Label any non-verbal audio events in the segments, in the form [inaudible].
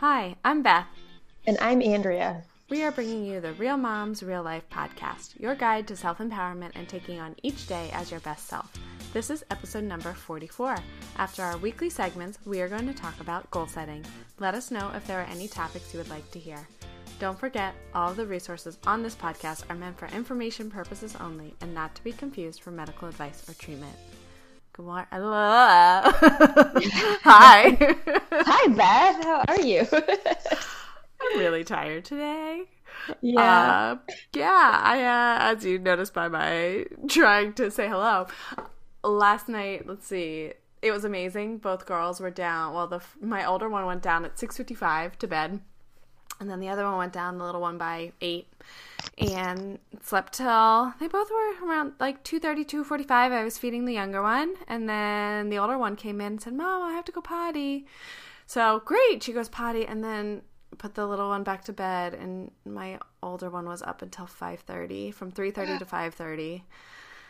Hi, I'm Beth. And I'm Andrea. We are bringing you the Real Moms Real Life podcast, your guide to self empowerment and taking on each day as your best self. This is episode number 44. After our weekly segments, we are going to talk about goal setting. Let us know if there are any topics you would like to hear. Don't forget, all of the resources on this podcast are meant for information purposes only and not to be confused for medical advice or treatment. Good morning. [laughs] Hi. [laughs] Hi, Beth. How are you? [laughs] I'm really tired today. Yeah. Uh, yeah, I uh, as you noticed by my trying to say hello. Last night, let's see. It was amazing. Both girls were down. Well, the my older one went down at 6:55 to bed. And then the other one went down, the little one by 8 and slept till they both were around like 2.30 2.45 i was feeding the younger one. And then the older one came in and said mom i have to go potty. So great. She goes potty and then put the little one back to bed. And my older one was up until 5.30 from 3.30 to 5.30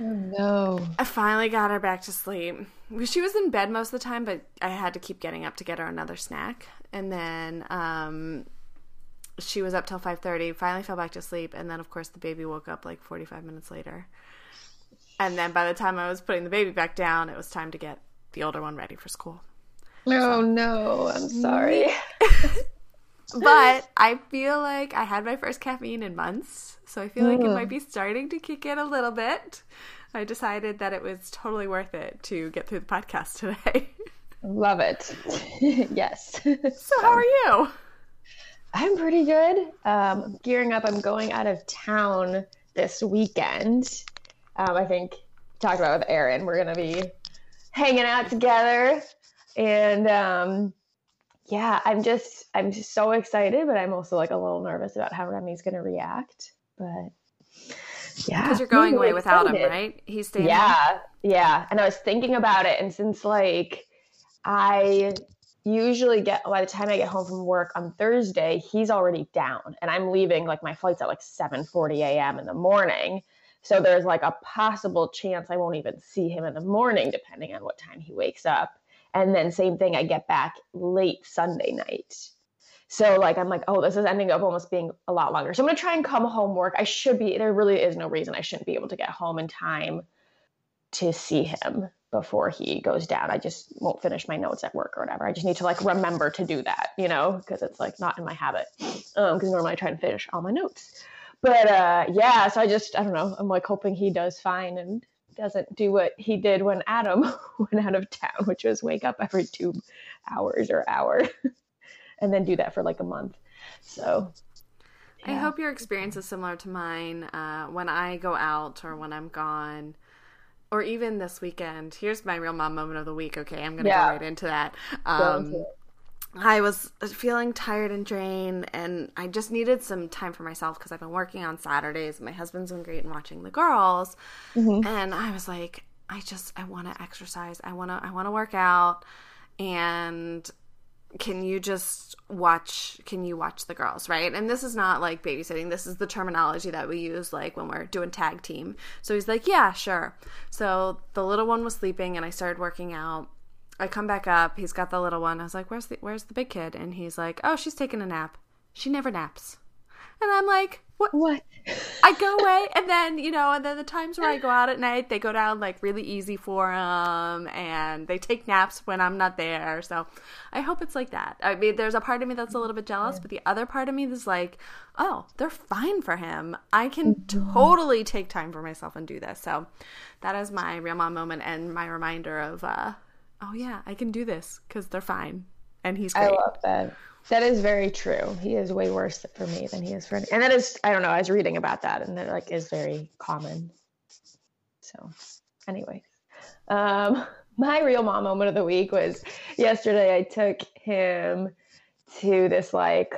oh no. I finally got her back to sleep. She was in bed most of the time but i had to keep getting up to get her another snack. And then um she was up till 5.30 finally fell back to sleep and then of course the baby woke up like 45 minutes later. And then by the time i was putting the baby back down it was time to get the older one ready for school. No, so. no i'm sorry. [laughs] But i feel like i had my first caffeine in months so i feel like it hmm. might be starting to kick in a little bit. I decided that it was totally worth it to get through the podcast today. [laughs] Love it. [laughs] Yes. So how are you I'm pretty good. Um, gearing up. I'm going out of town this weekend. Um, I think talked about with Aaron. We're gonna be hanging out together, and um, yeah, I'm just I'm just so excited, but I'm also like a little nervous about how Remy's gonna react. But yeah, because you're going away without him, right? He's staying. Yeah, home? yeah. And I was thinking about it, and since like I usually get by the time I get home from work on Thursday, he's already down and I'm leaving like my flight's at like 7:40 a.m. in the morning. So there's like a possible chance I won't even see him in the morning depending on what time he wakes up. And then same thing I get back late Sunday night. So like I'm like, oh, this is ending up almost being a lot longer. So I'm gonna try and come home work. I should be there really is no reason I shouldn't be able to get home in time to see him before he goes down. I just won't finish my notes at work or whatever. I just need to like remember to do that, you know, because it's like not in my habit. Um, because normally I try to finish all my notes. But uh, yeah, so I just I don't know. I'm like hoping he does fine and doesn't do what he did when Adam [laughs] went out of town, which was wake up every two hours or hour, [laughs] and then do that for like a month. So. Yeah. I hope your experience is similar to mine. Uh, when I go out or when I'm gone, or even this weekend. Here's my real mom moment of the week. Okay, I'm gonna yeah. go right into that. Um, I was feeling tired and drained, and I just needed some time for myself because I've been working on Saturdays. My husband's been great in watching the girls, mm-hmm. and I was like, I just I want to exercise. I want to I want to work out, and can you just watch can you watch the girls right? And this is not like babysitting. This is the terminology that we use like when we're doing tag team. So he's like yeah sure. So the little one was sleeping and i started working out. I come back up. He's got the little one. I was like where's the where's the big kid? And he's like oh she's taking a nap. She never naps. And i'm like what? What? I go away, and then you know, and then the times where I go out at night, they go down like really easy for them, and they take naps when I'm not there. So, I hope it's like that. I mean, there's a part of me that's a little bit jealous, but the other part of me is like, oh, they're fine for him. I can mm-hmm. totally take time for myself and do this. So, that is my real mom moment and my reminder of, uh, oh yeah, I can do this because they're fine, and he's great. I love that. That is very true. He is way worse for me than he is for, and that is I don't know. I was reading about that, and that like is very common. So, anyway, um, [laughs] my real mom moment of the week was yesterday. I took him to this like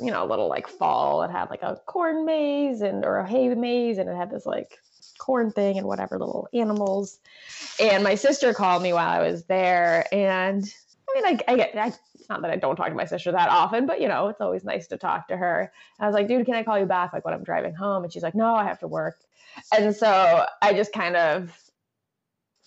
you know little like fall. It had like a corn maze and or a hay maze, and it had this like corn thing and whatever little animals. And my sister called me while I was there, and I mean, I, I get I not that I don't talk to my sister that often, but you know, it's always nice to talk to her. And I was like, dude, can I call you back like when I'm driving home? And she's like, no, I have to work. And so I just kind of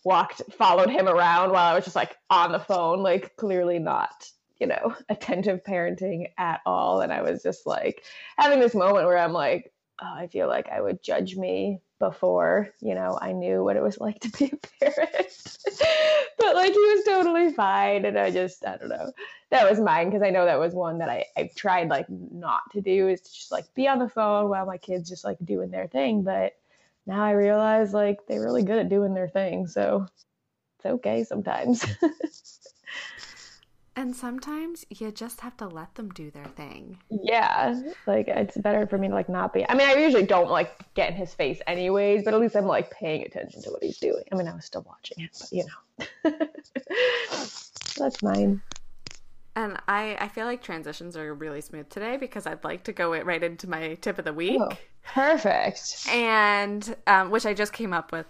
walked, followed him around while I was just like on the phone, like clearly not you know, [laughs] attentive parenting at all. And I was just like having this moment where I'm like, oh, I feel like I would judge me before, you know, I knew what it was [laughs] like to be a parent. [laughs] but like he was totally fine. And I just, I don't know. That was mine because I know that was one that I, I tried like not to do is to just like be on the phone while my kids just like doing their thing. But now I realize like they're really good at doing their thing. So it's okay sometimes. [laughs] And sometimes you just have to let them do their thing. Yeah. Like it's better for me to like not be I mean I usually don't like get in his face anyways, but at least I'm like paying attention to what he's doing. I mean I was still watching it, but you know. [laughs] That's mine. And I, I feel like transitions are really smooth today because I'd like to go right into my tip of the week. Oh, perfect. And um, which I just came up with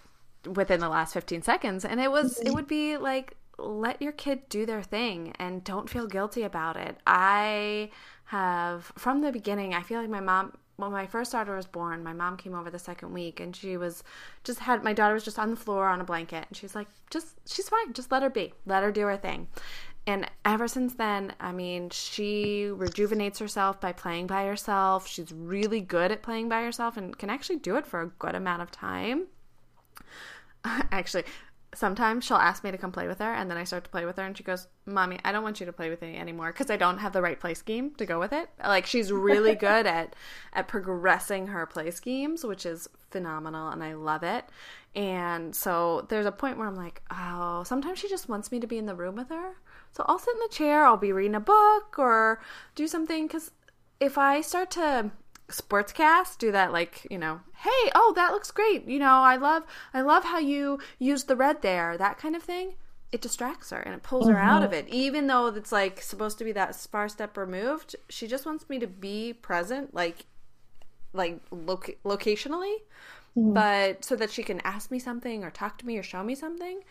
within the last 15 seconds. And it was, it would be like let your kid do their thing and don't feel guilty about it. I have, from the beginning, I feel like my mom, when my first daughter was born, my mom came over the second week and she was just had, my daughter was just on the floor on a blanket and she's like, just, she's fine. Just let her be. Let her do her thing. And ever since then, I mean, she rejuvenates herself by playing by herself. She's really good at playing by herself and can actually do it for a good amount of time. [laughs] Actually, sometimes she'll ask me to come play with her and then I start to play with her and she goes, "Mommy, I don't want you to play with me anymore because I don't have the right play scheme to go with it." Like she's really [laughs] good at at progressing her play schemes, which is phenomenal and I love it. And so there's a point where I'm like, "Oh, sometimes she just wants me to be in the room with her." So I'll sit in the chair, I'll be reading a book or do something cuz if I start to sportscast do that like you know hey oh that looks great you know i love i love how you use the red there that kind of thing it distracts her and it pulls mm-hmm. her out of mm-hmm. it even though it's like supposed to be that far step removed she just wants me to be present like like loc- locationally mm-hmm. but so that she can ask me something or talk to me or show me something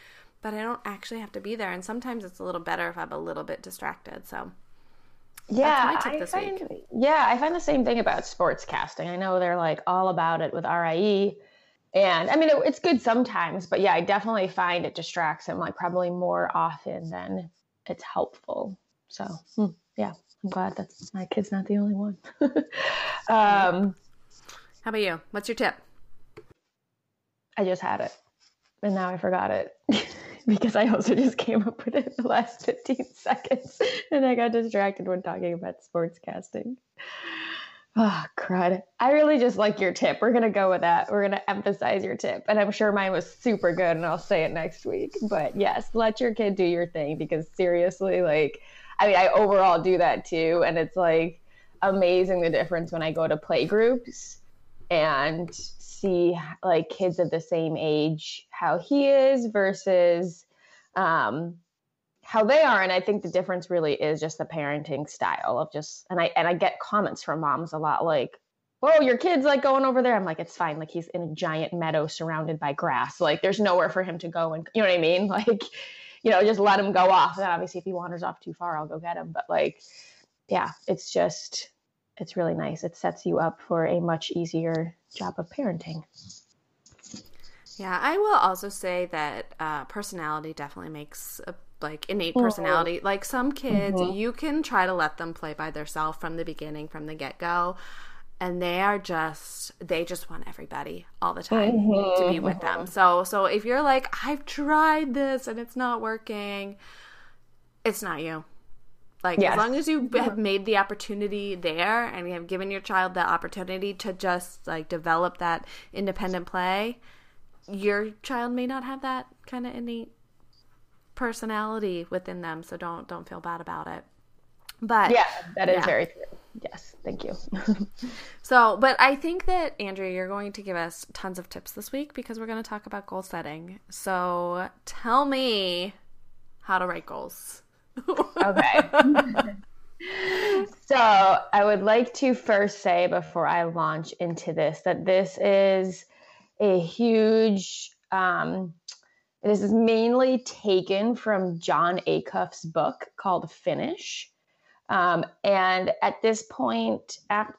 but i don't actually have to be there and sometimes it's a little better if i'm a little bit distracted so yeah, I find, week. Yeah, I find the same thing about sports casting. I know they're like all about it with RIE. And I mean, it, it's good sometimes, but yeah, I definitely find it distracts him like probably more often than it's helpful. So, hmm, yeah, I'm glad that my kid's not the only one. [laughs] um, How about you? What's your tip? I just had it and now I forgot it. [laughs] [laughs] because I also just came up with it in the last 15 seconds and I got distracted when talking about sports casting. Oh, crud. I really just like your tip. We're going to go with that. We're going to emphasize your tip. And I'm sure mine was super good and I'll say it next week. But yes, let your kid do your thing because seriously, like, I mean, I overall do that too. And it's like amazing the difference when I go to play groups and see like kids of the same age how he is versus um, how they are. And i think the difference really is just the parenting style of just and i and i get comments from moms a lot like whoa your kid's like going over there. I'm like it's fine. Like he's in a giant meadow surrounded by grass. Like there's nowhere for him to go and [laughs] you know what i mean? Like you know just let him go off. And obviously if he wanders off too far i'll go get him. But like yeah it's just it's really nice it sets you up for a much easier job of parenting. Yeah, I will also say that uh, personality definitely makes a like innate personality. Mm-hmm. Like some kids, mm-hmm. you can try to let them play by themselves from the beginning, from the get go, and they are just they just want everybody all the time mm-hmm. to be with them. So so if you're like, I've tried this and it's not working, it's not you. Like yes. as long as you have uh-huh. made the opportunity there and you have given your child the opportunity to just like develop that independent play, your child may not have that kind of innate personality within them, so don't don't feel bad about it. But yeah, that is yeah. very true. Yes, thank you. [laughs] so, but I think that Andrea, you're going to give us tons of tips this week because we're going to talk about goal setting. So, tell me how to write goals okay. [laughs] so I would like to first say before I launch into this that this is a huge. Um, this is mainly taken from Jon Acuff's book called Finish. Um, and at this point, at,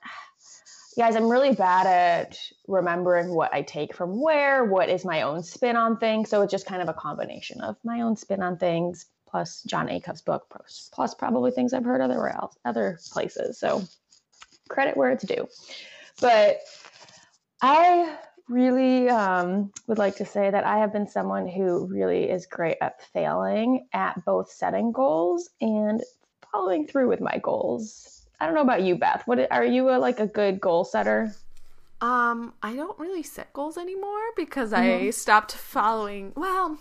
guys, I'm really bad at remembering what I take from where, what is my own spin on things. So it's just kind of a combination of my own spin on things, plus Jon Acuff's book, plus, probably things I've heard other else, other places. So credit where it's due. But I really um, would like to say that I have been someone who really is great at failing at both setting goals and following through with my goals. I don't know about you, Beth. What are you a, like a good goal setter? Um, I don't really set goals anymore because mm-hmm. I stopped following. Well,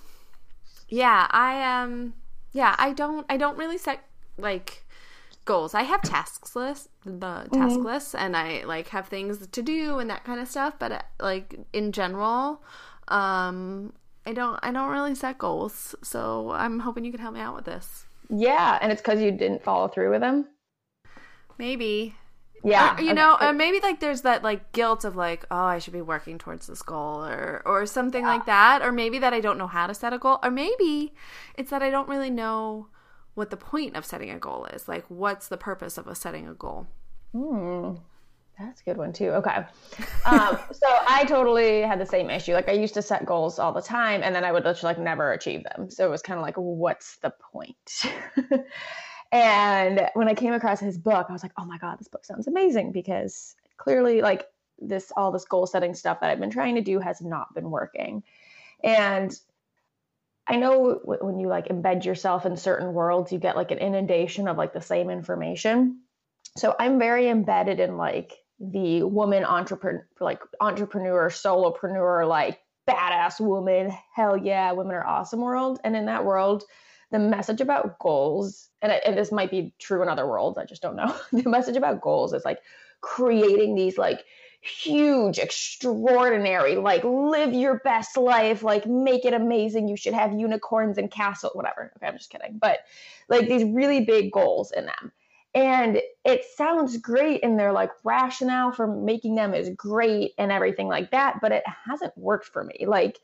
yeah, I am. Um, yeah, I don't. I don't really set like goals. I have tasks list, the task mm-hmm. lists, and I like have things to do and that kind of stuff. But like in general, um, I don't. I don't really set goals. So I'm hoping you can help me out with this. Yeah, and it's because you didn't follow through with them. Maybe. Yeah. Or, you okay. know, or maybe like there's that like guilt of like, oh, I should be working towards this goal or or something yeah. like that. Or maybe that I don't know how to set a goal. Or maybe it's that I don't really know what the point of setting a goal is. Like what's the purpose of a setting a goal? Hmm. That's a good one too. Okay. Um, [laughs] so I totally had the same issue. Like I used to set goals all the time and then I would just like never achieve them. So it was kind of like, what's the point? [laughs] And when I came across his book, I was like, oh my God, this book sounds amazing because clearly, like, this all this goal setting stuff that I've been trying to do has not been working. And I know when you like embed yourself in certain worlds, you get like an inundation of like the same information. So I'm very embedded in like the woman entrepreneur, like entrepreneur, solopreneur, like badass woman, hell yeah, women are awesome world. And in that world, the message about goals, and, and this might be true in other worlds, I just don't know. [laughs] the message about goals is like creating these like huge, extraordinary, like live your best life, like make it amazing. You should have unicorns and castle, whatever. Okay, I'm just kidding. But like these really big goals in them. And it sounds great and their like rationale for making them is great and everything like that, but it hasn't worked for me. Like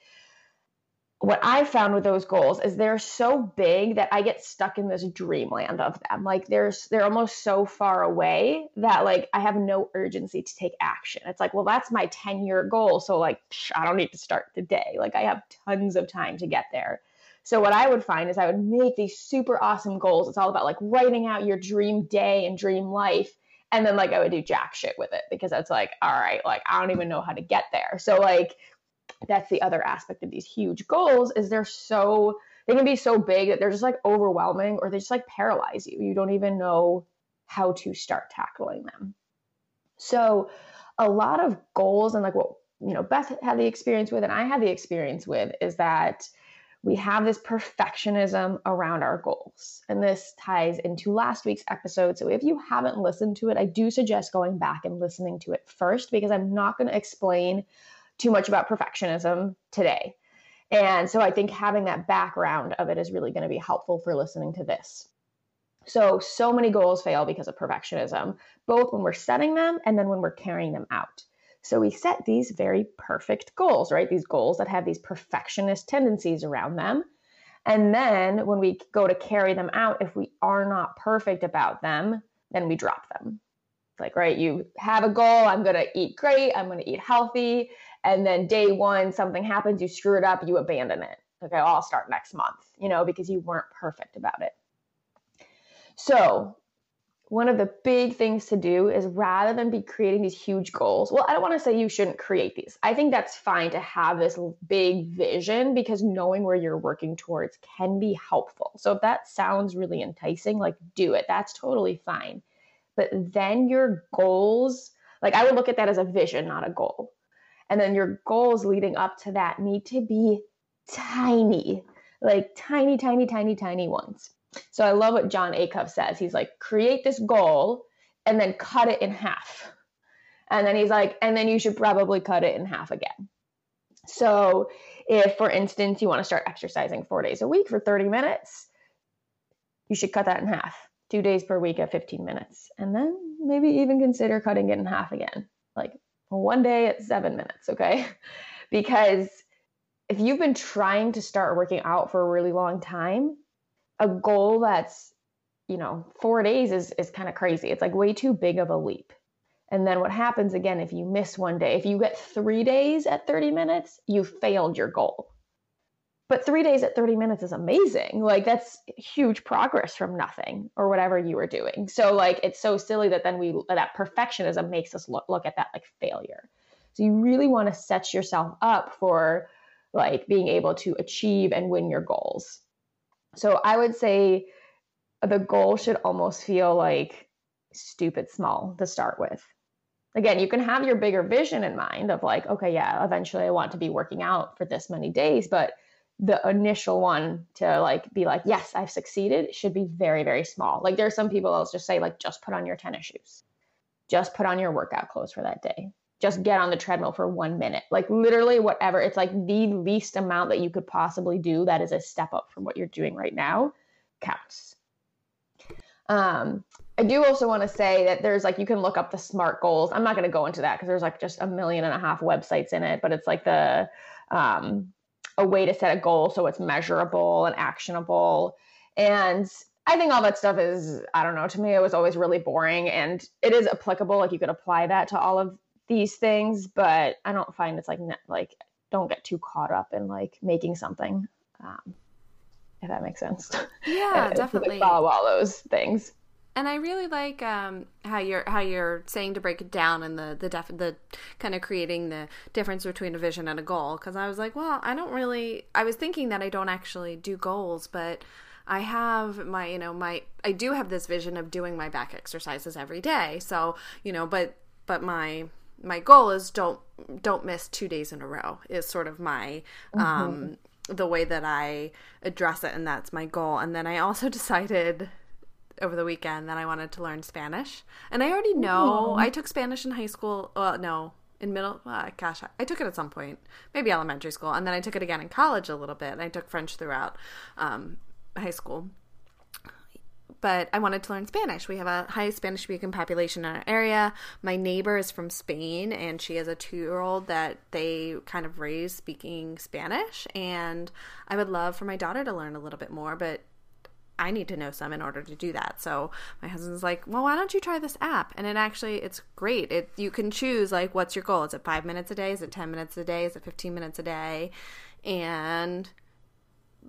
what I found with those goals is they're so big that I get stuck in this dreamland of them. Like there's they're almost so far away that like I have no urgency to take action. It's like, well, that's my 10-year goal, so like psh, I don't need to start today. Like I have tons of time to get there. So what I would find is I would make these super awesome goals. It's all about like writing out your dream day and dream life and then like I would do jack shit with it because it's like, all right, like I don't even know how to get there. So like that's the other aspect of these huge goals is they're so they can be so big that they're just like overwhelming or they just like paralyze you you don't even know how to start tackling them so a lot of goals and like what you know beth had the experience with and i had the experience with is that we have this perfectionism around our goals. And this ties into last week's episode. So if you haven't listened to it, I do suggest going back and listening to it first because I'm not going to explain too much about perfectionism today. And so I think having that background of it is really going to be helpful for listening to this. So, so many goals fail because of perfectionism, both when we're setting them and then when we're carrying them out. So, we set these very perfect goals, right? These goals that have these perfectionist tendencies around them. And then when we go to carry them out, if we are not perfect about them, then we drop them. Like, right, you have a goal, I'm going to eat great, I'm going to eat healthy and then day one something happens you screw it up you abandon it. Okay oh, i'll start next month you know because you weren't perfect about it. So one of the big things to do is rather than be creating these huge goals well i don't want to say you shouldn't create these. I think that's fine to have this big vision because knowing where you're working towards can be helpful. So if that sounds really enticing like do it. That's totally fine. But then your goals like i would look at that as a vision not a goal and then your goals leading up to that need to be tiny, like tiny, tiny, tiny, tiny ones. So I love what Jon Acuff says. He's like, create this goal and then cut it in half. And then he's like, and then you should probably cut it in half again. So if, for instance, you want to start exercising four days a week for 30 minutes, you should cut that in half, two days per week at 15 minutes. And then maybe even consider cutting it in half again, like one day at seven minutes, okay? [laughs] Because if you've been trying to start working out for a really long time, a goal that's, you know, four days is, is kind of crazy. It's like way too big of a leap. And then what happens again if you miss one day? If you get three days at 30 minutes, you failed your goal. But three days at 30 minutes is amazing. Like that's huge progress from nothing or whatever you were doing. So like it's so silly that then we that perfectionism makes us look look at that like failure. So you really want to set yourself up for like being able to achieve and win your goals. So I would say the goal should almost feel like stupid small to start with. Again, you can have your bigger vision in mind of like, okay, yeah, eventually I want to be working out for this many days, but the initial one to like be like, yes, I've succeeded should be very, very small. Like there are some people that'll just say, like, just put on your tennis shoes, just put on your workout clothes for that day, just get on the treadmill for one minute. Like literally, whatever. It's like the least amount that you could possibly do that is a step up from what you're doing right now counts. Um, I do also want to say that there's like you can look up the SMART goals. I'm not going to go into that because there's like just a million and a half websites in it, but it's like the um, a way to set a goal so it's measurable and actionable. And I think all that stuff is, I don't know, to me, it was always really boring and it is applicable. Like you could apply that to all of these things, but I don't find it's like, like, don't get too caught up in like making something. Um, if that makes sense. [laughs] Yeah, definitely. follow all those things and I really like um, how you're how you're saying to break it down and the the def- the kind of creating the difference between a vision and a goal because I was like, well, I don't really. I was thinking that I don't actually do goals, but I have my you know my I do have this vision of doing my back exercises every day. So you know, but but my my goal is don't don't miss two days in a row is sort of my mm-hmm. um the way that I address it and that's my goal. And then I also [laughs] decided over the weekend that I wanted to learn Spanish. And I already know Ooh. I took Spanish in high school. Well, no, in middle. Uh, gosh, I took it at some point, maybe elementary school, and then I took it again in college a little bit. And I took French throughout um, high school. But I wanted to learn Spanish. We have a high Spanish speaking population in our area. My neighbor is from Spain, and she has a two year old that they kind of raised speaking Spanish. And I would love for my daughter to learn a little bit more, but I need to know some in order to do that. So my husband's like, "Well, why don't you try this app?" And it actually it's great. It you can choose like what's your goal? Is it 5 minutes a day? Is it 10 minutes a day? Is it 15 minutes a day? And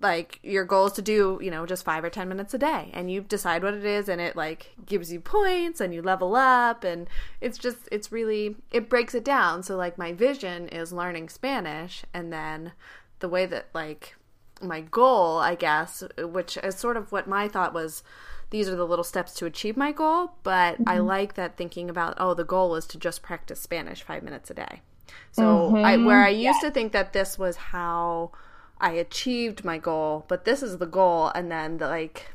like your goal is to do, you know, just 5 or 10 minutes a day and you decide what it is and it like gives you points and you level up and it's just it's really it breaks it down. So like my vision is learning Spanish and then the way that like my goal, I guess, which is sort of what my thought was these are the little steps to achieve my goal, but mm-hmm. I like that thinking about oh, the goal is to just practice Spanish 5 minutes a day. So mm-hmm. I where I used yes. to think that this was how I achieved my goal, but this is the goal and then the like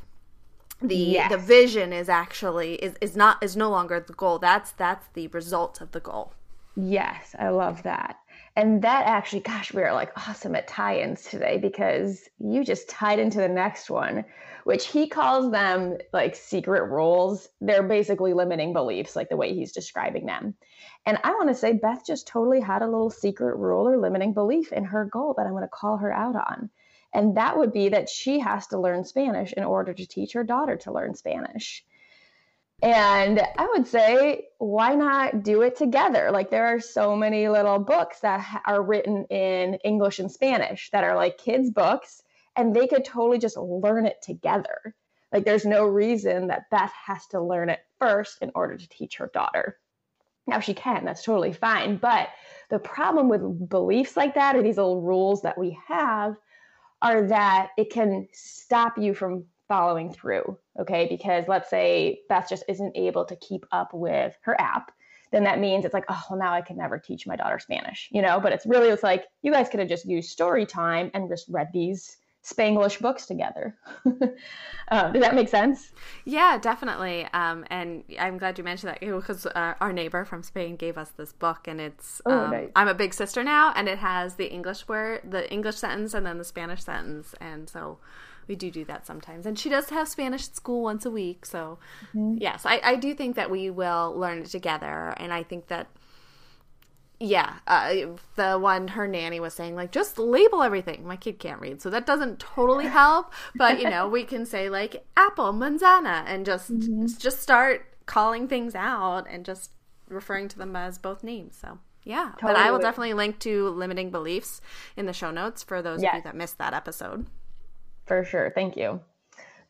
the yes. the vision is actually is, is not is no longer the goal. That's that's the result of the goal. Yes, I love that. And that actually, gosh, we are like awesome at tie ins today because you just tied into the next one, which he calls them like secret rules. They're basically limiting beliefs, like the way he's describing them. And I want to say Beth just totally had a little secret rule or limiting belief in her goal that I'm going to call her out on. And that would be that she has to learn Spanish in order to teach her daughter to learn Spanish. And I would say, why not do it together? Like, there are so many little books that are written in English and Spanish that are like kids' books, and they could totally just learn it together. Like, there's no reason that Beth has to learn it first in order to teach her daughter. Now, she can, that's totally fine. But the problem with beliefs like that, or these little rules that we have, are that it can stop you from following through. Okay. Because let's say Beth just isn't able to keep up with her app, then that means it's like, oh, well, now I can never teach my daughter Spanish, you know? But it's really, it's like you guys could have just used story time and just read these Spanglish books together. uh, [laughs] does that make sense? Yeah, definitely. Um, and I'm glad you mentioned that because uh, our neighbor from Spain gave us this book, and it's oh, um, nice. I'm a big sister now, and it has the English word, the English sentence, and then the Spanish sentence, and so we do do that sometimes. And she does have Spanish at school once a week. So, mm-hmm. yes, I, I do think that we will learn it together. And I think that, yeah, uh, the one her nanny was saying, like, just label everything. My kid can't read. So that doesn't totally help. but, you know, we can say, like, apple, manzana, and just, mm-hmm. just start calling things out and just referring to them as both names. So, Yeah, totally. but I will definitely link to limiting beliefs in the show notes for those yes. of you that missed that episode. For sure. Thank you.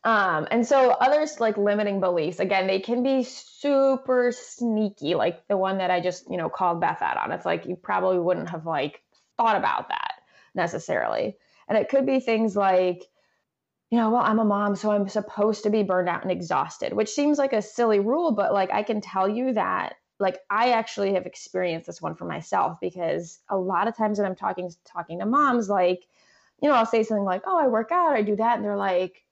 Um, and so others like limiting beliefs, again, they can be super sneaky, like the one that I just, you know, called Beth out on. It's like you probably wouldn't have like thought about that necessarily. And it could be things like, you know, well, I'm a mom, so I'm supposed to be burned out and exhausted, which seems like a silly rule, but like I can tell you that like I actually have experienced this one for myself because a lot of times when I'm talking talking to moms, like, you know, I'll say something like, "Oh, I work out, I do that," and they're like,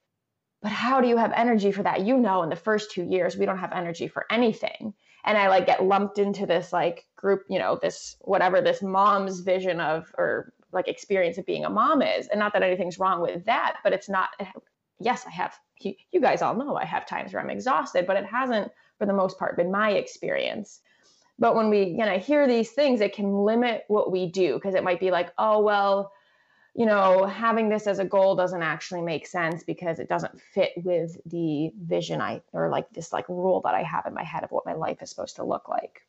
"But how do you have energy for that?" You know, in the first two years, we don't have energy for anything, and I like get lumped into this like group, you know, this whatever this mom's vision of or like experience of being a mom is, and not that anything's wrong with that, but it's not. Eh, yes, I have. You guys all know I have times where I'm exhausted, but it hasn't for the most part been my experience but when we you know hear these things it can limit what we do because it might be like oh well you know having this as a goal doesn't actually make sense because it doesn't fit with the vision i or like this like rule that i have in my head of what my life is supposed to look like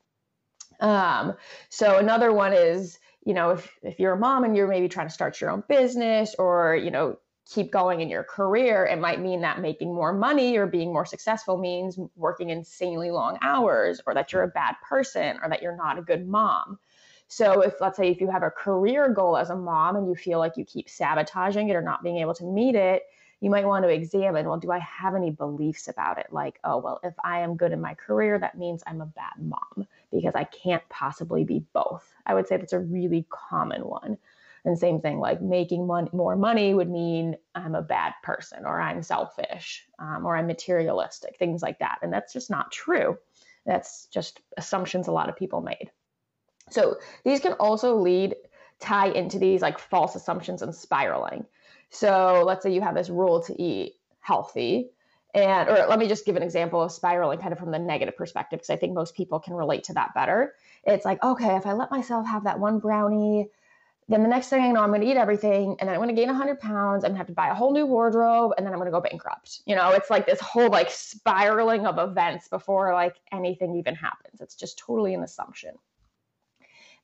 um so another one is you know if if you're a mom and you're maybe trying to start your own business or you know keep going in your career, it might mean that making more money or being more successful means working insanely long hours, or that you're a bad person, or that you're not a good mom. So, if let's say if you have a career goal as a mom and you feel like you keep sabotaging it or not being able to meet it, you might want to examine well, do I have any beliefs about it? Like, oh, well, if I am good in my career, that means I'm a bad mom because I can't possibly be both. I would say that's a really common one. And same thing, like making money, more money would mean I'm a bad person or I'm selfish um, or I'm materialistic, things like that. And that's just not true. That's just assumptions a lot of people made. So these can also lead, tie into these like false assumptions and spiraling. So let's say you have this rule to eat healthy. And, or let me just give an example of spiraling kind of from the negative perspective, because I think most people can relate to that better. It's like, okay, if I let myself have that one brownie then the next thing I know, I'm going to eat everything, and then I'm going to gain 100 pounds. I'm going to have to buy a whole new wardrobe, and then I'm going to go bankrupt. You know, it's like this whole like spiraling of events before like anything even happens. It's just totally an assumption.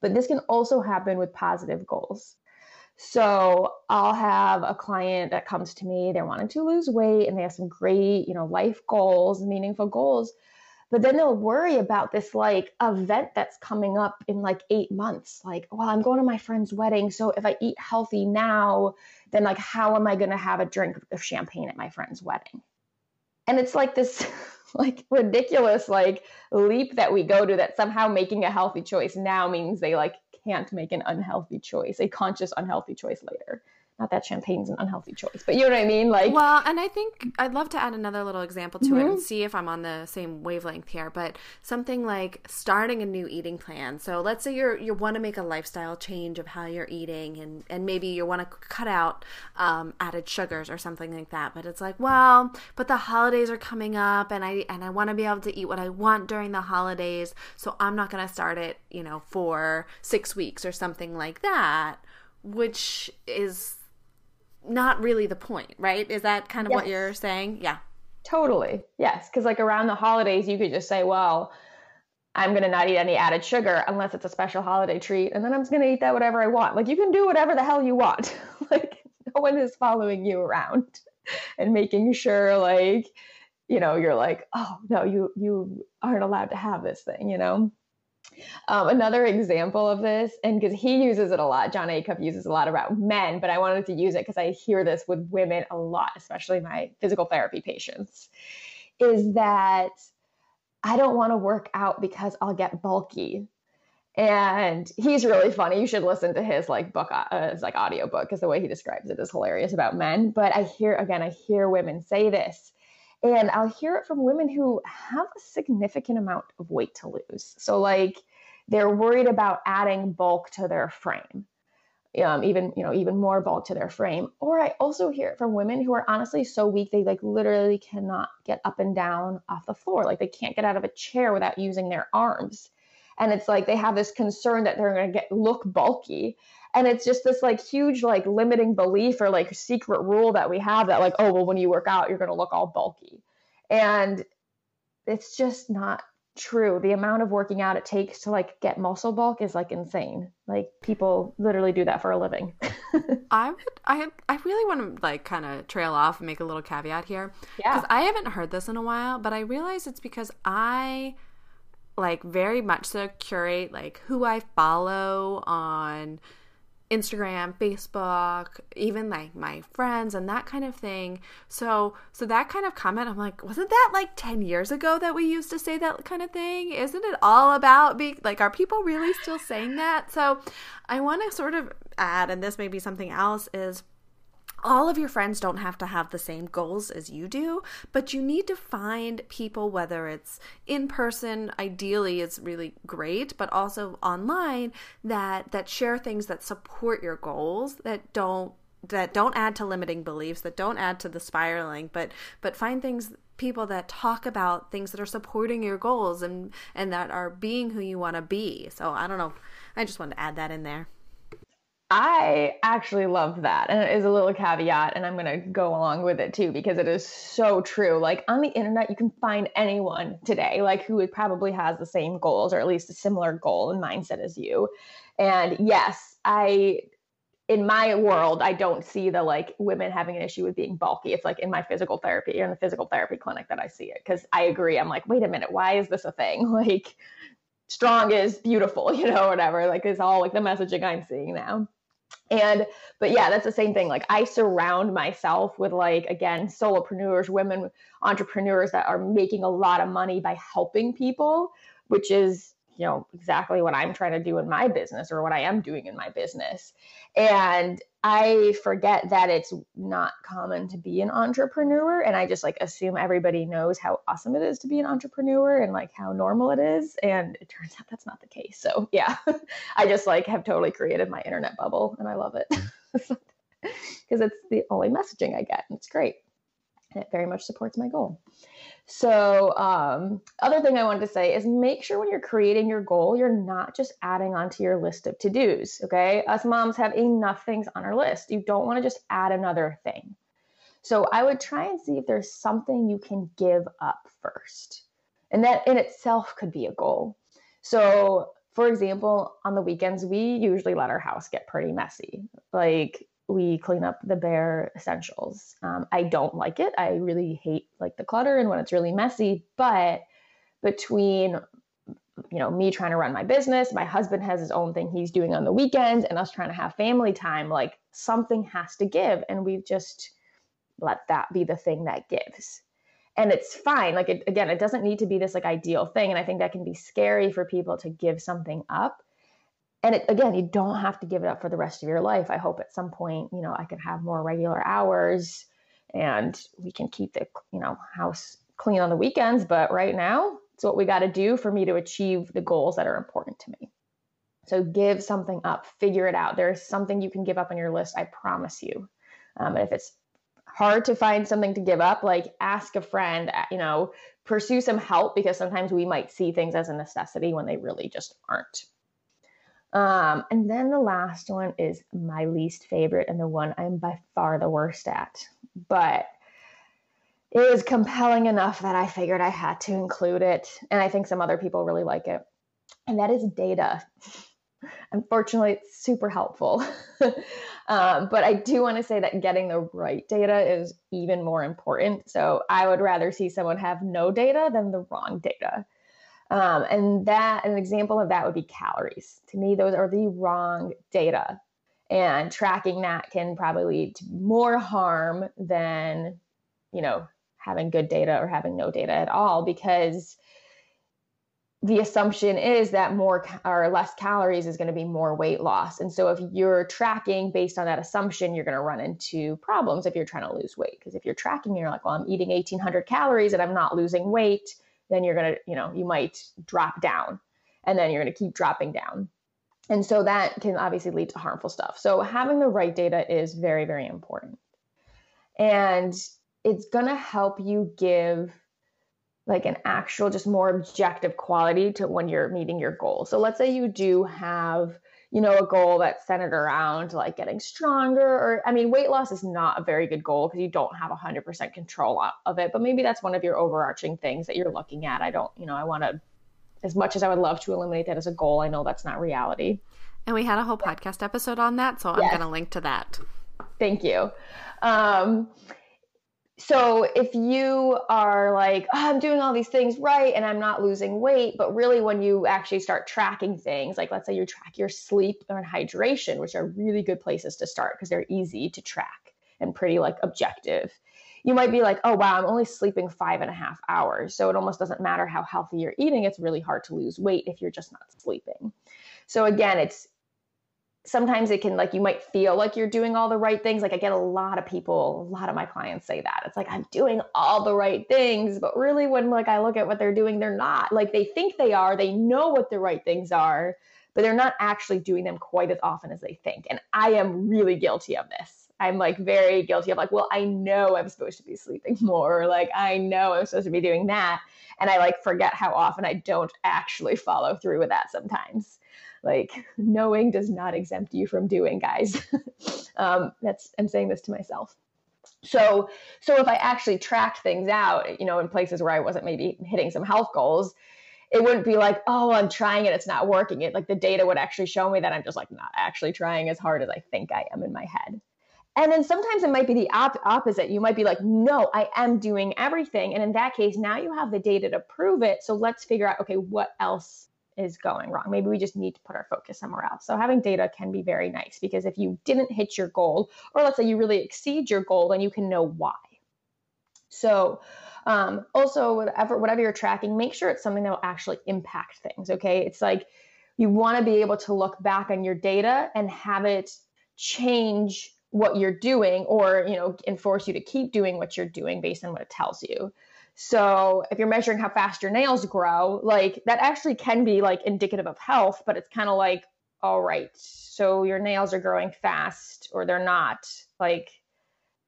But this can also happen with positive goals. So I'll have a client that comes to me, they're wanting to lose weight, and they have some great, you know, life goals, meaningful goals. But then they'll worry about this like event that's coming up in like eight months. Like well i'm going to my friend's wedding so if i eat healthy now then like how am i going to have a drink of champagne at my friend's wedding? And it's like this [laughs] like ridiculous like leap that we go to that somehow making a healthy choice now means they like can't make an unhealthy choice a conscious unhealthy choice later not that champagne's an unhealthy choice, but you know what I mean? Like, well, and I think I'd love to add another little example to mm-hmm. it and see if I'm on the same wavelength here. But something like starting a new eating plan. So let's say you're you want to make a lifestyle change of how you're eating, and and maybe you want to cut out um, added sugars or something like that. But it's like, well, but the holidays are coming up, and I and I want to be able to eat what I want during the holidays, so I'm not going to start it, you know, for six weeks or something like that, which is not really the point, right? Is that kind of yes. what you're saying? Yeah. Totally. Yes. Because, like, around the holidays, you could just say, well, I'm going to not eat any added sugar unless it's a special holiday treat. And then I'm just going to eat that whatever I want. Like, you can do whatever the hell you want. [laughs] like, no one is following you around [laughs] and making sure, like, you know, you're like, oh, no, you, you aren't allowed to have this thing, you know? Um, another example of this, and because he uses it a lot, Jon Acuff uses a lot about men, but I wanted to use it because I hear this with women a lot, especially my physical therapy patients, is that I don't want to work out because I'll get bulky. And he's really funny. You should listen to his like book, uh, his like audio book, because the way he describes it is hilarious about men. But I hear again, I hear women say this and I'll hear it from women who have a significant amount of weight to lose. So, like, they're worried about adding bulk to their frame, um, even you know, even more bulk to their frame. Or I also hear it from women who are honestly so weak they like literally cannot get up and down off the floor, like they can't get out of a chair without using their arms. And it's like they have this concern that they're going to get look bulky and it's just this like huge like limiting belief or like secret rule that we have that like oh well when you work out you're going to look all bulky and it's just not true. The amount of working out it takes to like get muscle bulk is like insane. Like people literally do that for a living. [laughs] I would I I really want to like kind of trail off and make a little caveat here. Yeah. Cuz I haven't heard this in a while, but I realize it's because I like very much so curate like who I follow on Instagram, Facebook, even like my friends and that kind of thing. So, so that kind of comment, I'm like, wasn't that like 10 years ago that we used to say that kind of thing? Isn't it all about being like, are people really still saying that? So, I want to sort of add, and this may be something else, is all of your friends don't have to have the same goals as you do, but you need to find people, whether it's in person, ideally it's really great, but also online that that share things that support your goals, that don't that don't add to limiting beliefs, that don't add to the spiraling, but but find things people that talk about things that are supporting your goals and and that are being who you want to be. So I don't know. I just wanted to add that in there. I actually love that. And it is a little caveat, and I'm going to go along with it too, because it is so true. Like on the internet, you can find anyone today, like who probably has the same goals or at least a similar goal and mindset as you. And yes, I, in my world, I don't see the like women having an issue with being bulky. It's like in my physical therapy or in the physical therapy clinic that I see it. Cause I agree. I'm like, wait a minute, why is this a thing? [laughs] Like, strong is beautiful, [laughs] you know, whatever. Like, it's all like the messaging I'm seeing now and but yeah that's the same thing. Like i surround myself with like again solopreneurs women entrepreneurs that are making a lot of money by helping people which is you know exactly what i'm trying to do in my business or what i am doing in my business. And I forget that it's not common to be an entrepreneur. And I just like assume everybody knows how awesome it is to be an entrepreneur and like how normal it is. And it turns out that's not the case. So yeah, [laughs] I just like have totally created my internet bubble and I love it [laughs] because it's the only messaging I get. And it's great. And it very much supports my goal. So, um, other thing I wanted to say is make sure when you're creating your goal, you're not just adding onto your list of to dos. Okay. Us moms have enough things on our list. You don't want to just add another thing. So, I would try and see if there's something you can give up first. And that in itself could be a goal. So, for example, on the weekends, we usually let our house get pretty messy. Like, we clean up the bare essentials. Um, I don't like it. I really hate like the clutter and when it's really messy. But between you know me trying to run my business, my husband has his own thing he's doing on the weekends, and us trying to have family time, like something has to give, and we've just let that be the thing that gives. And it's fine. Like it, again, it doesn't need to be this like ideal thing, and I think that can be scary for people to give something up and it, again, you don't have to give it up for the rest of your life. I hope at some point, you know, I can have more regular hours and we can keep the, you know, house clean on the weekends. But right now, it's what we got to do for me to achieve the goals that are important to me. So give something up, figure it out. There's something you can give up on your list. I promise you. Um, and if it's hard to find something to give up, like ask a friend, you know, pursue some help because sometimes we might see things as a necessity when they really just aren't. Um, and then the last one is my least favorite and the one I'm by far the worst at. But it was compelling enough that I figured I had to include it. And I think some other people really like it. And that is data. [laughs] Unfortunately, it's super helpful. [laughs] um, but I do want to say that getting the right data is even more important. So I would rather see someone have no data than the wrong data. Um, and that an example of that would be calories. To me, those are the wrong data. And tracking that can probably lead to more harm than, you know, having good data or having no data at all because the assumption is that more or less calories is going to be more weight loss. And so if you're tracking based on that assumption, you're going to run into problems if you're trying to lose weight. Because if you're tracking, you're like, well, I'm eating 1800 calories and I'm not losing weight then you're going to, you know, you might drop down and then you're going to keep dropping down. And so that can obviously lead to harmful stuff. So having the right data is very, very important. And it's going to help you give like an actual, just more objective quality to when you're meeting your goal. So let's say you do have you know, a goal that's centered around like getting stronger or I mean, weight loss is not a very good goal because you don't have 100% control of it, but maybe that's one of your overarching things that you're looking at. I don't, you know, I want to as much as I would love to eliminate that as a goal, I know that's not reality. And we had a whole podcast episode on that, so yes. I'm going to link to that. Thank you. Um, so if you are like oh, i'm doing all these things right and i'm not losing weight but really when you actually start tracking things like let's say you track your sleep or hydration which are really good places to start because they're easy to track and pretty like objective you might be like oh wow i'm only sleeping five and a half hours. So it almost doesn't matter how healthy you're eating it's really hard to lose weight if you're just not sleeping. So again it's sometimes it can like you might feel like you're doing all the right things. Like i get a lot of people a lot of my clients say that. It's like i'm doing all the right things but really when like i look at what they're doing they're not. Like they think they are they know what the right things are but they're not actually doing them quite as often as they think. And i am really guilty of this. I'm like very guilty of like well i know i'm supposed to be sleeping more like i know i'm supposed to be doing that and i like forget how often i don't actually follow through with that sometimes like [laughs] knowing does not exempt you from doing guys [laughs] um, that's i'm saying this to myself so so if i actually tracked things out you know in places where i wasn't maybe hitting some health goals it wouldn't be like oh i'm trying it it's not working it like the data would actually show me that i'm just like not actually trying as hard as i think i am in my head and then sometimes it might be the op- opposite. You might be like, no, I am doing everything. And in that case, now you have the data to prove it. So let's figure out, okay, what else is going wrong. Maybe we just need to put our focus somewhere else. So having data can be very nice because if you didn't hit your goal, or let's say you really exceed your goal, then you can know why. So um, also whatever whatever you're tracking, make sure it's something that will actually impact things. Okay, it's like you want to be able to look back on your data and have it change what you're doing or you know enforce you to keep doing what you're doing based on what it tells you so if you're measuring how fast your nails grow, like that actually can be like indicative of health, but it's kind of like, all right, so your nails are growing fast or they're not. Like,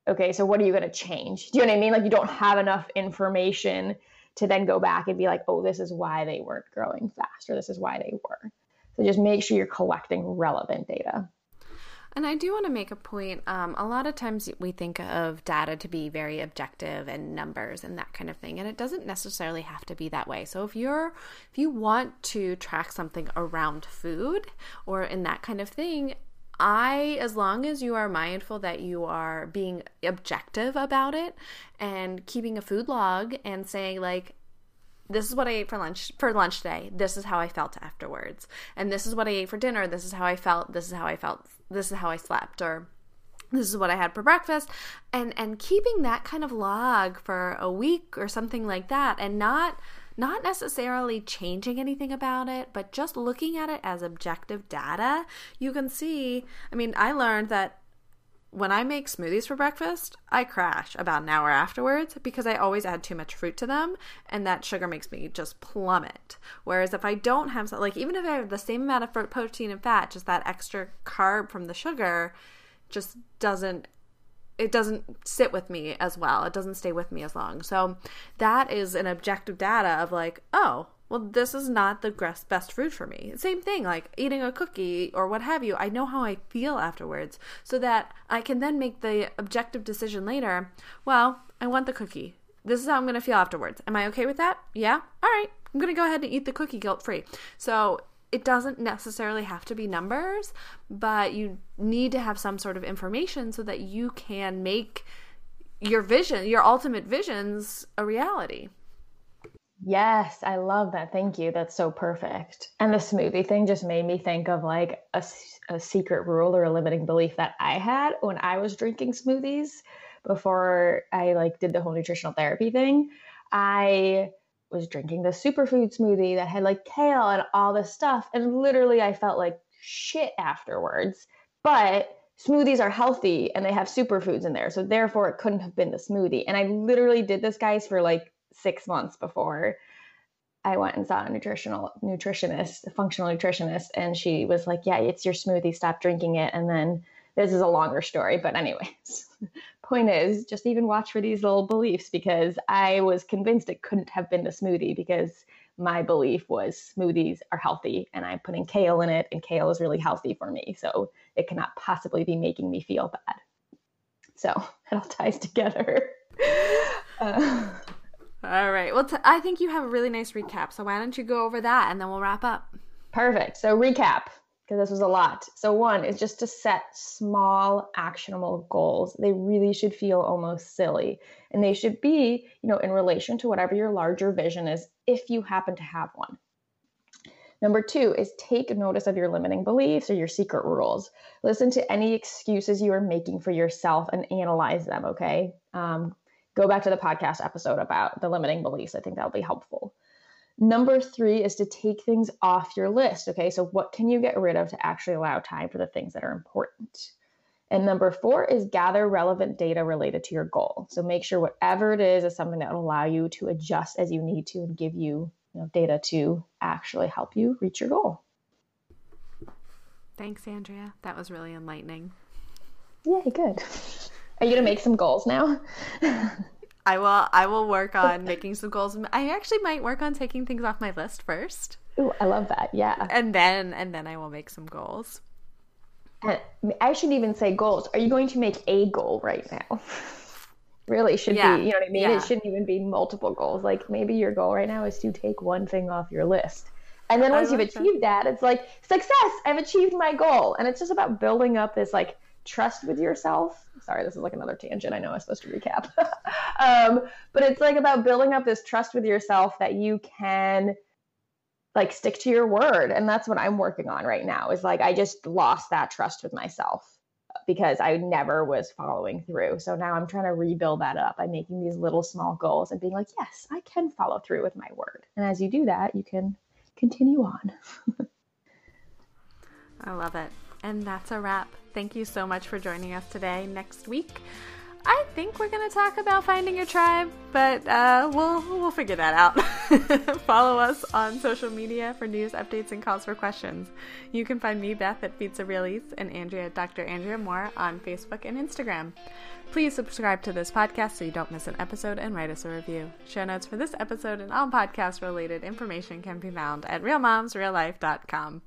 okay, so what are you going to change? Do you know what I mean? Like you don't have enough information to then go back and be like, oh, this is why they weren't growing fast or this is why they were. So just make sure you're collecting relevant data. And I do want to make a point. Um, a lot of times we think of data to be very objective and numbers and that kind of thing, and it doesn't necessarily have to be that way. So if you're if you want to track something around food or in that kind of thing, I, as long as you are mindful that you are being objective about it and keeping a food log and saying, like, this is what I ate for lunch for lunch today. This is how I felt afterwards. And this is what I ate for dinner. This is how I felt. This is how I felt. This is how I slept or this is what I had for breakfast and and keeping that kind of log for a week or something like that and not not necessarily changing anything about it, but just looking at it as objective data, you can see, I mean, I learned that when I make smoothies for breakfast, I crash about an hour afterwards because I always add too much fruit to them and that sugar makes me just plummet. Whereas if I don't have like even if I have the same amount of protein and fat, just that extra carb from the sugar just doesn't it doesn't sit with me as well. It doesn't stay with me as long. So that is an objective data of like, oh, well, this is not the best food for me. Same thing, like eating a cookie or what have you. I know how I feel afterwards so that I can then make the objective decision later. Well, I want the cookie. This is how I'm going to feel afterwards. Am I okay with that? Yeah? All right. I'm going to go ahead and eat the cookie guilt free. So it doesn't necessarily have to be numbers, but you need to have some sort of information so that you can make your vision, your ultimate visions, a reality. Yes, I love that. Thank you. That's so perfect. And the smoothie thing just made me think of like a, a secret rule or a limiting belief that I had when I was drinking smoothies before I like did the whole nutritional therapy thing. I was drinking the superfood smoothie that had like kale and all this stuff and literally I felt like shit afterwards. But smoothies are healthy and they have superfoods in there. So therefore it couldn't have been the smoothie. And I literally did this guys for like six months before I went and saw a nutritional nutritionist, a functional nutritionist, and she was like, "Yeah, it's your smoothie. Stop drinking it." And then this is a longer story, but anyways, [laughs] point is, just even watch for these little beliefs because I was convinced it couldn't have been the smoothie because my belief was smoothies are healthy and I'm putting kale in it, and kale is really healthy for me, so it cannot possibly be making me feel bad. So [laughs] it all ties together. [laughs] Uh, All right. Well, t- I think you have a really nice recap. So why don't you go over that and then we'll wrap up. Perfect. So recap because this was a lot. So one is just to set small actionable goals. They really should feel almost silly and they should be, you know, in relation to whatever your larger vision is if you happen to have one. Number two is take notice of your limiting beliefs or your secret rules. Listen to any excuses you are making for yourself and analyze them, okay? Um, go back to the podcast episode about the limiting beliefs. I think that'll be helpful. Number three is to take things off your list. Okay, so what can you get rid of to actually allow time for the things that are important? And number four is gather relevant data related to your goal. So make sure whatever it is is something that will allow you to adjust as you need to and give you, you know, data to actually help you reach your goal. Thanks, Andrea. That was really enlightening. Yay, good. [laughs] Are you gonna make some goals now? [laughs] I will. I will work on making some goals. I actually might work on taking things off my list first. Ooh, I love that. Yeah. And then, and then I will make some goals. And I should even say goals. Are you going to make a goal right now? [laughs] really should yeah. be. You know what I mean? Yeah. It shouldn't even be multiple goals. Like maybe your goal right now is to take one thing off your list. And then once you've achieved that. that, it's like success. I've achieved my goal. And it's just about building up this like trust with yourself. Sorry, this is like another tangent. I know I'm supposed to recap. [laughs] um, but it's like about building up this trust with yourself that you can like stick to your word. And that's what I'm working on right now is like I just lost that trust with myself because I never was following through. So now I'm trying to rebuild that up by making these little small goals and being like, yes, I can follow through with my word. And as you do that, you can continue on. [laughs] I love it. And that's a wrap. Thank you so much for joining us today. Next week, I think we're going to talk about finding your tribe, but uh, we'll we'll figure that out. [laughs] Follow us on social media for news, updates, and calls for questions. You can find me, Beth, at Pizza Real Eats, and Andrea Dr. Andrea Moore on Facebook and Instagram. Please subscribe to this podcast so you don't miss an episode and write us a review. Show notes for this episode and all podcast related information can be found at realmomsreallife.com.